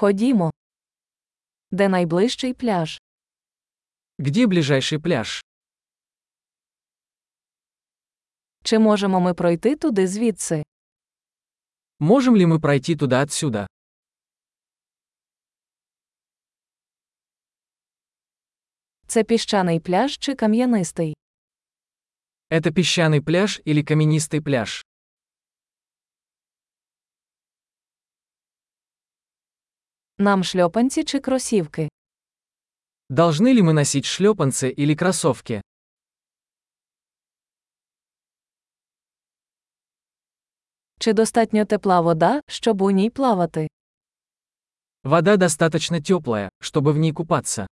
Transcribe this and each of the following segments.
Ходімо. Де найближчий пляж? Где ближайший пляж? Чи можемо ми пройти туди звідси? Можем ли мы пройти туда отсюда? Це піщаний пляж чи кам'янистий? Это песчаный пляж или каменистый пляж? Нам шльопанці чи кросівки? Должны ли мы носить шлепанцы или кроссовки? Чи достатньо тепла вода, щоб у ній плавати? Вода достаточно теплая, чтобы в ней купаться.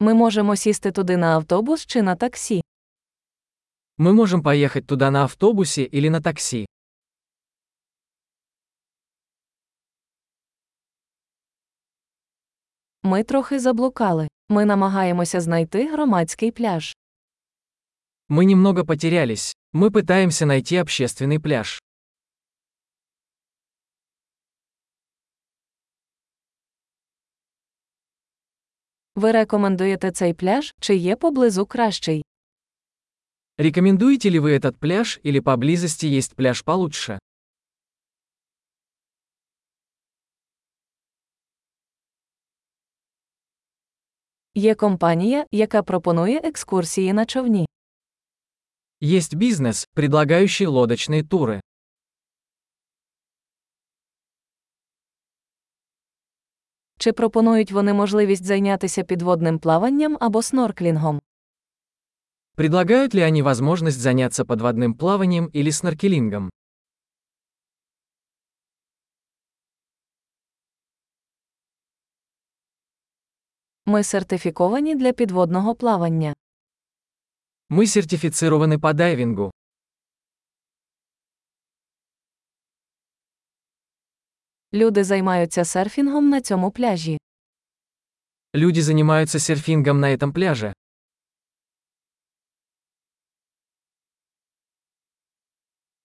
Ми можемо сісти туди на автобус чи на таксі. Мы можем поехать туда на автобусе или на такси. Ми трохи заблукали. Ми намагаємося знайти громадський пляж. Мы немного потерялись. Мы пытаемся найти общественный пляж. Ви рекомендуєте цей пляж, чи є поблизу кращий? Рекомендуете ли вы этот пляж или поблизости есть пляж получше? Є компанія, яка пропонує екскурсії на човні. Есть бизнес, предлагающий лодочные туры. Чи пропонують вони можливість зайнятися підводним плаванням або снорклінгом? Предлагают ли они возможность заняться подводным плаванием или сноркелингом? Ми сертифіковані для підводного плавання. Мы сертифицированы по дайвингу. Люди займаються серфінгом на цьому пляжі. Люди занимаются серфингом на этом пляже.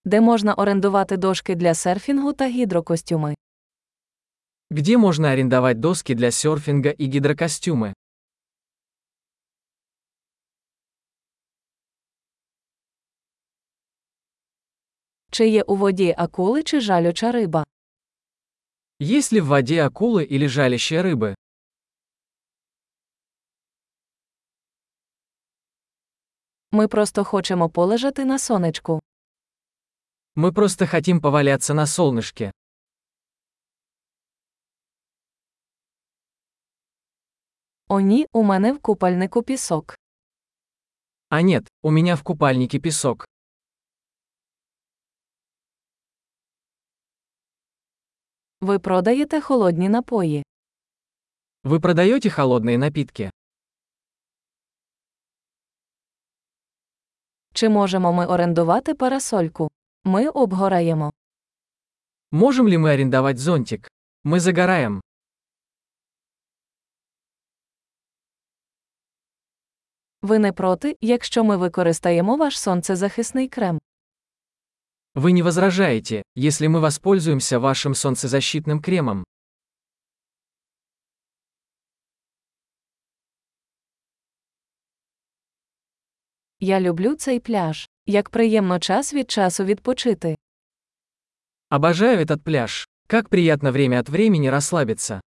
Де можна орендувати дошки для серфінгу та гідрокостюми. Где можно арендовать доски для серфинга и гидрокостюмы? Чи є у воді акули чи жалюча риба? Есть ли в воде акулы или жалящие рыбы? Ми просто хочемо полежати на сонечку. Мы просто хотим поваляться на солнышке. О ні, у мене в купальнику пісок. А нет, у меня в купальнике песок. Ви продаєте холодні напої. Вы продаете холодные напитки? Чи можемо ми орендувати парасольку? Ми обгораємо. Можем ли мы арендовать зонтик? Мы загораем. Ви не проти, якщо ми використаємо ваш сонцезахисний крем. Вы не возражаете, если мы воспользуемся вашим солнцезащитным кремом? Я люблю цей пляж. Як приємно час від часу відпочити. Обожаю этот пляж. Как приятно время от времени расслабиться.